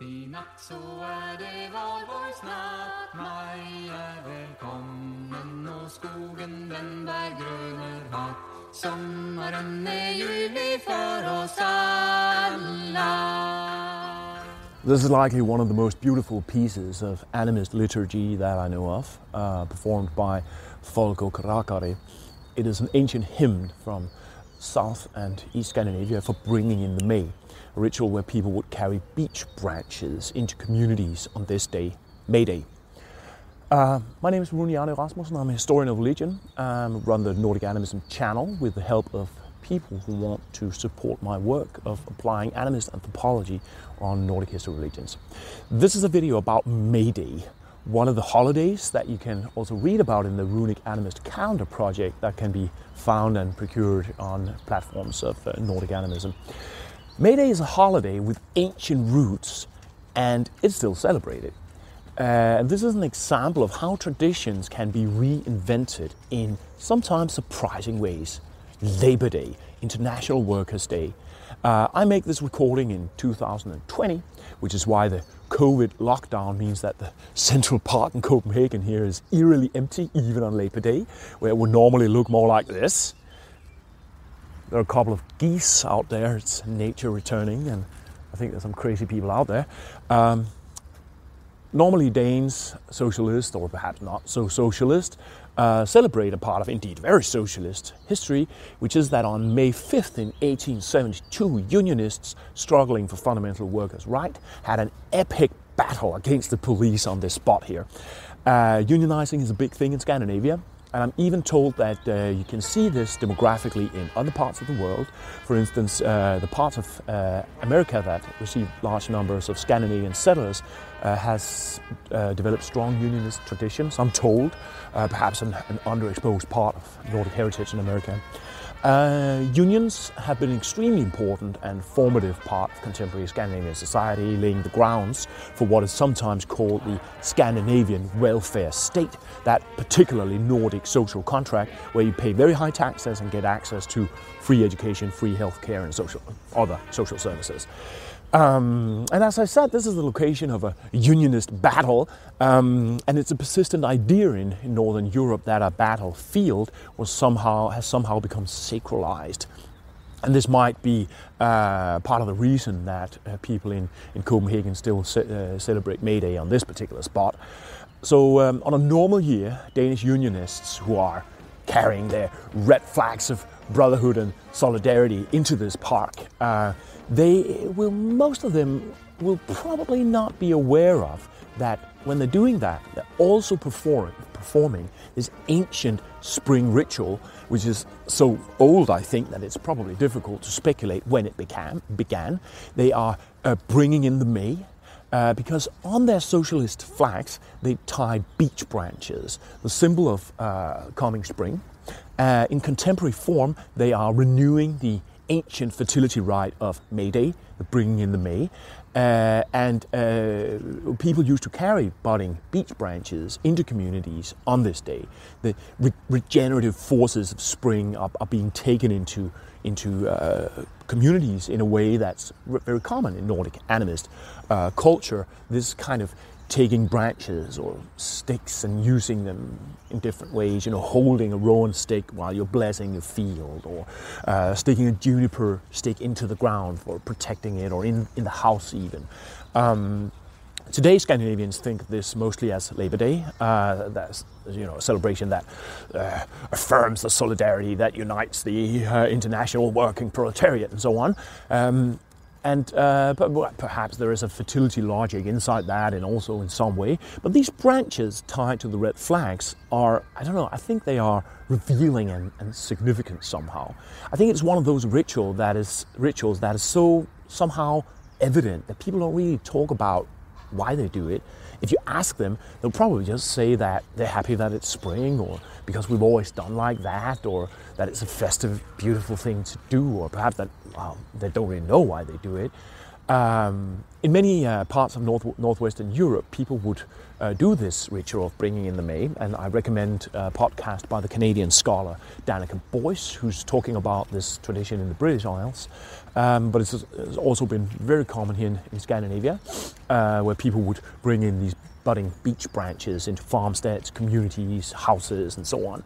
I natt så är det och skogen den för oss This is likely one of the most beautiful pieces of animist liturgy that I know of, uh, performed by Folk och Rackare. It is an ancient hymn from South and East Scandinavia for bringing in the May, a ritual where people would carry beech branches into communities on this day, May Day. Uh, my name is Rune Hjarnø Rasmussen. I'm a historian of religion. I run the Nordic Animism channel with the help of people who want to support my work of applying animist anthropology on Nordic history religions. This is a video about May Day, one of the holidays that you can also read about in the Runic Animist Calendar project that can be found and procured on platforms of uh, Nordic Animism. May Day is a holiday with ancient roots and it's still celebrated. Uh, this is an example of how traditions can be reinvented in sometimes surprising ways. Labor Day, International Workers' Day. Uh, I make this recording in 2020, which is why the COVID lockdown means that the Central Park in Copenhagen here is eerily empty, even on Labor Day, where it would normally look more like this. There are a couple of geese out there, it's nature returning, and I think there's some crazy people out there. Um, normally, Danes, socialist, or perhaps not so socialist, uh, celebrate a part of indeed very socialist history, which is that on May 5th in 1872, Unionists struggling for fundamental workers' right had an epic battle against the police on this spot here. Uh, unionizing is a big thing in Scandinavia. And I'm even told that uh, you can see this demographically in other parts of the world. For instance, uh, the part of uh, America that received large numbers of Scandinavian settlers uh, has uh, developed strong unionist traditions, I'm told, uh, perhaps an, an, underexposed part of Nordic heritage in America. Uh, unions have been an extremely important and formative part of contemporary Scandinavian society, laying the grounds for what is sometimes called the Scandinavian welfare state, that particularly Nordic social contract where you pay very high taxes and get access to free education, free healthcare, and social, other social services. Um, and as I said, this is the location of a unionist battle, um, and it's a persistent idea in, in, Northern Europe that a battlefield was somehow has somehow become sacralized. And this might be uh, part of the reason that uh, people in, in Copenhagen still ce- uh, celebrate May Day on this particular spot. So, um, on a normal year, Danish unionists who are carrying their red flags of brotherhood and solidarity into this park uh, they will, most of them will probably not be aware of that when they're doing that, they're also perform, performing this ancient spring ritual, which is so old, I think, that it's probably difficult to speculate when it began. began. They are uh, bringing in the May, uh, because on their socialist flags they tie beech branches, the symbol of uh, coming spring. Uh, in contemporary form, they are renewing the ancient fertility rite of May Day, bringing in the May. Uh, and uh, people used to carry budding beech branches into communities on this day. The re- regenerative forces of spring are, are, being taken into, into uh, communities in a way that's very common in Nordic animist uh, culture. This kind of taking branches or sticks and using them in different ways, you know, holding a rowan stick while you're blessing a field, or uh, sticking a juniper stick into the ground for protecting it, or in, in the house even. Um, Today, Scandinavians think of this mostly as Labor Day. Uh, that's you know a celebration that uh, affirms the solidarity that unites the uh, international working proletariat and so on. Um, and uh, perhaps there is a fertility logic inside that, and also in some way. But these branches tied to the red flags are, I don't know, I think they are revealing and, and significant somehow. I think it's one of those ritual that is rituals that is so somehow evident that people don't really talk about why they do it. If you ask them, they'll probably just say that they're happy that it's spring, or because we've always done like that, or that it's a festive, beautiful thing to do, or perhaps that well, they don't really know why they do it. Um, in many uh, parts of north, northwestern Europe, people would uh, do this ritual of bringing in the May, and I recommend a podcast by the Canadian scholar Danica Boyce, who's talking about this tradition in the British Isles. Um, but it's, it's, also been very common here in, in Scandinavia, uh, where people would bring in these budding beech branches into farmsteads, communities, houses, and so on.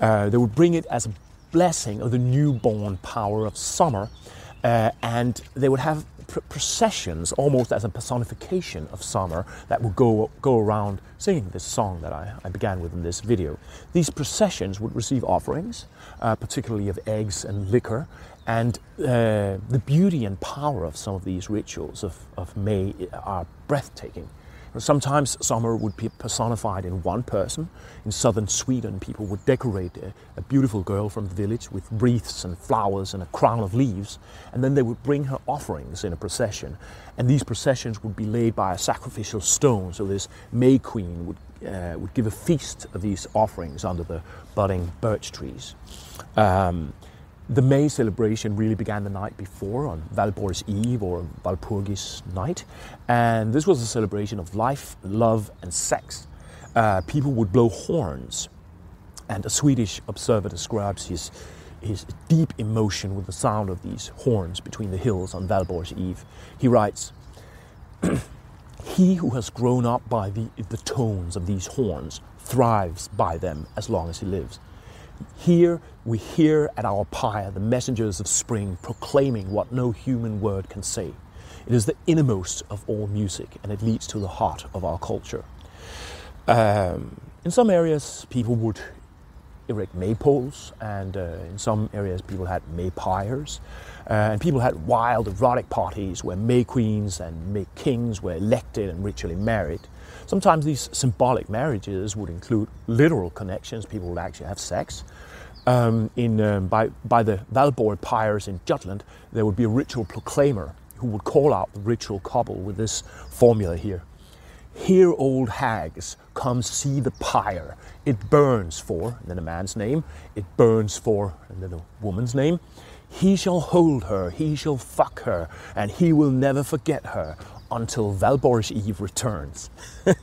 Uh, they would bring it as a blessing of the newborn power of summer, uh, and they would have processions almost as a personification of summer that would go, go around singing this song that I, I began with in this video. These processions would receive offerings, uh, particularly of eggs and liquor, and uh, the beauty and power of some of these rituals of, of May are breathtaking. Sometimes summer would be personified in one person. In southern Sweden, people would decorate a, a, beautiful girl from the village with wreaths and flowers and a crown of leaves, and then they would bring her offerings in a procession. And these processions would be laid by a sacrificial stone, so this May Queen would, uh, would give a feast of these offerings under the budding birch trees. Um, the May celebration really began the night before on Valborg's Eve or Walpurgis night, and this was a celebration of life, love, and sex. Uh, people would blow horns, and a Swedish observer describes his, his deep emotion with the sound of these horns between the hills on Valborg's Eve. He writes, He who has grown up by the, the tones of these horns thrives by them as long as he lives. Here we hear at our pyre the messengers of spring proclaiming what no human word can say. It is the innermost of all music and it leads to the heart of our culture. Um, in some areas, people would erect maypoles, and uh, in some areas, people had maypyres. Uh, and people had wild, erotic parties where May queens and May kings were elected and ritually married. Sometimes these symbolic marriages would include literal connections, people would actually have sex. Um, in, um, by, by the Valborg pyres in Jutland, there would be a ritual proclaimer who would call out the ritual couple with this formula here. Hear, old hags, come see the pyre. It burns for, and then a man's name, it burns for, and then a woman's name. He shall hold her, he shall fuck her, and he will never forget her until Valborg's Eve returns.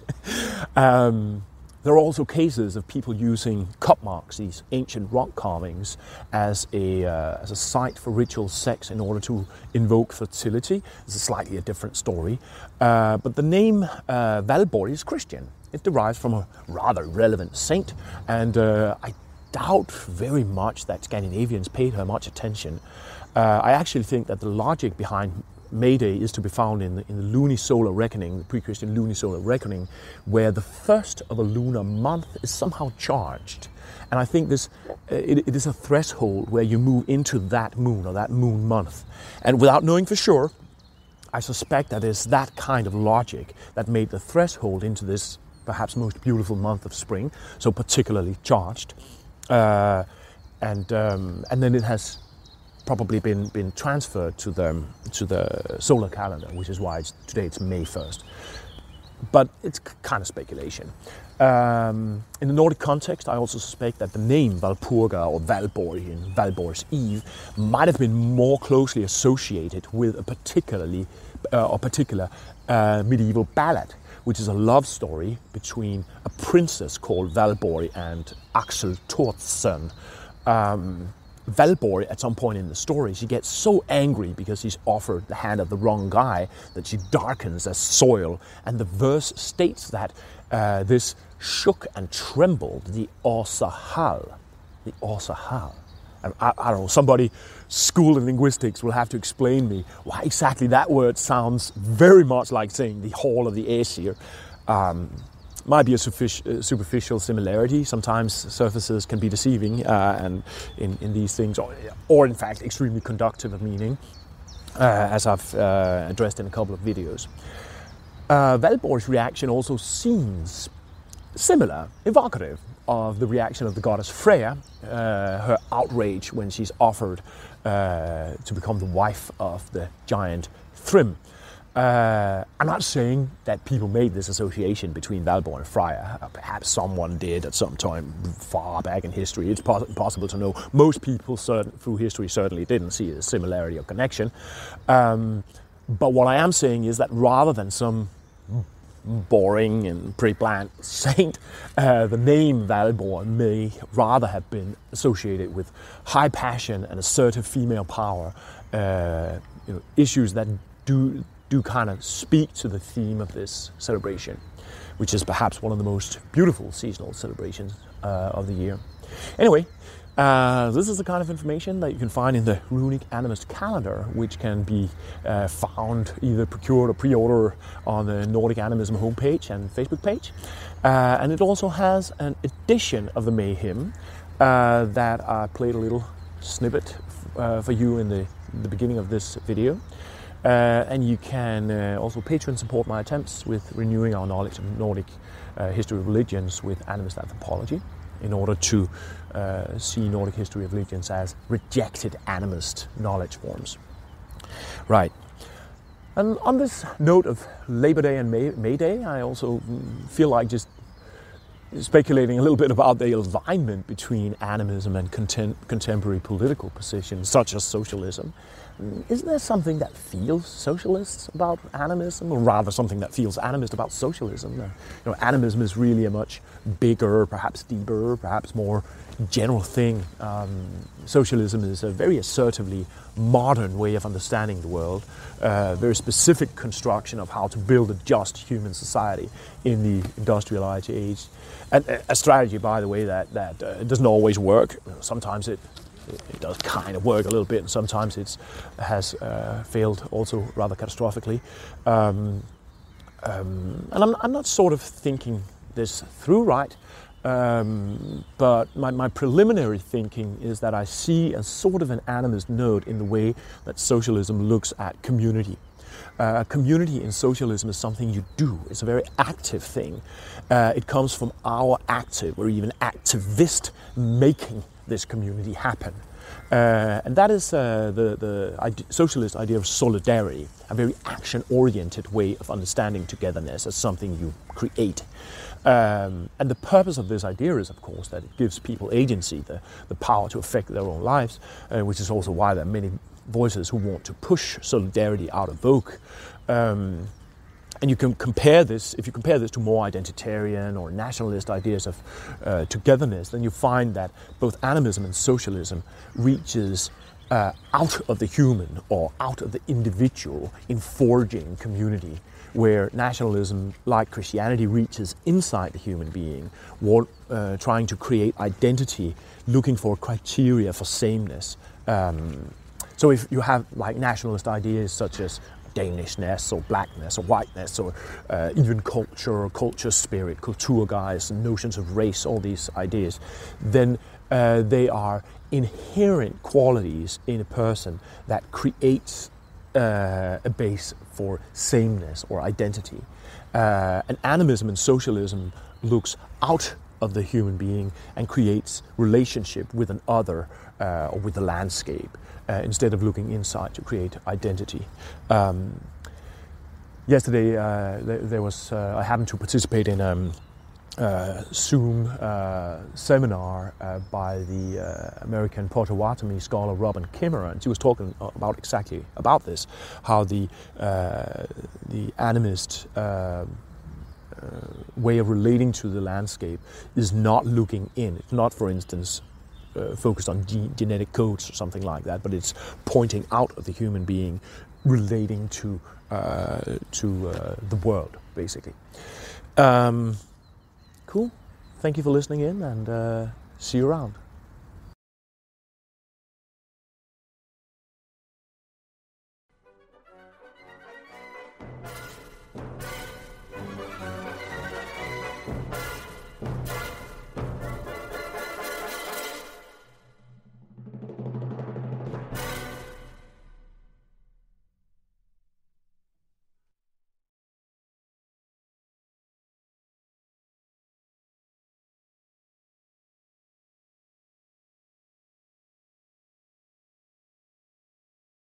um, there are also cases of people using cup marks, these ancient rock carvings, as a, uh, as a site for ritual sex in order to invoke fertility. It's a slightly a different story. Uh, but the name uh, Valborg is Christian. It derives from a rather relevant saint, and uh, I doubt very much that Scandinavians paid her much attention. Uh, I actually think that the logic behind May Day is to be found in the, in the lunisolar reckoning, the pre-Christian lunisolar reckoning, where the first of a lunar month is somehow charged. And I think this uh, it, it is a threshold where you move into that moon or that moon month. And without knowing for sure, I suspect that it's that kind of logic that made the threshold into this perhaps most beautiful month of spring, so particularly charged. Uh, and, um, and then it has probably been, been transferred to the, to the solar calendar, which is why it's, today it's May 1st. But it's kind of speculation. Um, in the Nordic context, I also suspect that the name Valpurga or Valborg in Valborg's Eve might have been more closely associated with a particularly uh, or particular uh, medieval ballad, which is a love story between a princess called Valborg and Axel Thordsen. Um, Valborg, at some point in the story, she gets so angry because he's offered the hand of the wrong guy that she darkens as soil. And the verse states that uh, this shook and trembled the Åsahall. The Åsahall. I, I, don't know, somebody schooled in linguistics will have to explain me why exactly that word sounds very much like saying the Hall of the Aesir. Um, might be a uh, superficial similarity. Sometimes surfaces can be deceiving uh, and in, in these things, or, or, in fact extremely conductive of meaning, uh, as I've uh, addressed in a couple of videos. Uh, Valborg's reaction also seems similar, evocative of the reaction of the goddess Freya, uh, her outrage when she's offered to become the wife of the giant Thrym. Uh, I'm not saying that people made this association between Valborg and Freya. Uh, perhaps someone did at some time far back in history. It's pos- impossible to know. Most people through history certainly didn't see a similarity or connection. Um, But what I am saying is that rather than some boring and pretty bland saint, uh, the name Valborg may rather have been associated with high passion and assertive female power, uh, you know, issues that do do kind of speak to the theme of this celebration, which is perhaps one of the most beautiful seasonal celebrations uh, of the year. Anyway, uh, this is the kind of information that you can find in the Runic Animist calendar, which can be uh, found either procured or pre-order on the Nordic Animism homepage and Facebook page. Uh, and it also has an edition of the May hymn uh, that I played a little snippet uh, for you in the, the, beginning of this video. Uh, and you can also patron support my attempts with renewing our knowledge of Nordic history of religions with animist anthropology in order to uh, see Nordic history of religions as rejected animist knowledge forms. Right. And on this note of Labor Day and May, May Day, I also feel like just speculating a little bit about the alignment between animism and contem- contemporary political positions, such as socialism. Mm, isn't there something that feels socialist about animism, or rather something that feels animist about socialism? Uh, you know, animism is really a much bigger, perhaps deeper, perhaps more general thing. Um, socialism is a very assertively modern way of understanding the world, a uh, very specific construction of how to build a just human society in the industrialized age. And a strategy, by the way, that, that uh, doesn't always work. Sometimes it, it does kind of work a little bit, and sometimes it has uh, failed also rather catastrophically. Um, um, and I'm, I'm not sort of thinking this through right. Um, but my, my, preliminary thinking is that I see a sort of an animist note in the way that socialism looks at community. Uh, community in socialism is something you do. It's a very active thing. Uh, it comes from our active or even activist making this community happen. Uh, and that is uh, the, the ide- socialist idea of solidarity, a very action oriented way of understanding togetherness as something you create. Um, and the purpose of this idea is, of course, that it gives people agency, the, the power to affect their own lives, uh, which is also why there are many voices who want to push solidarity out of vogue. Um, and you can compare this, if you compare this to more identitarian or nationalist ideas of uh, togetherness, then you find that both animism and socialism reaches uh, out of the human or out of the individual in forging community where nationalism, like Christianity, reaches inside the human being, what, uh, trying to create identity, looking for criteria for sameness. Um, so if you have like nationalist ideas such as Danishness or blackness or whiteness or uh, even culture or culture spirit, Kulturgeist, notions of race, all these ideas, then uh, they are inherent qualities in a person that creates uh, a base for sameness or identity. Uh, and animism and socialism looks out of the human being and creates relationship with an other uh, or with the landscape uh, instead of looking inside to create identity. Um, yesterday, uh, there, there, was uh, I happened to participate in. Um, uh, Zoom uh, seminar uh, by the uh, American Potawatomi scholar Robin Kimmerer, and she was talking about exactly about this, how the uh, the animist uh, way of relating to the landscape is not looking in. It's not, for instance, focused on ge- genetic codes or something like that, but it's pointing out of the human being relating to to the world, basically. Um, Cool. Thank you for listening in and uh, see you around.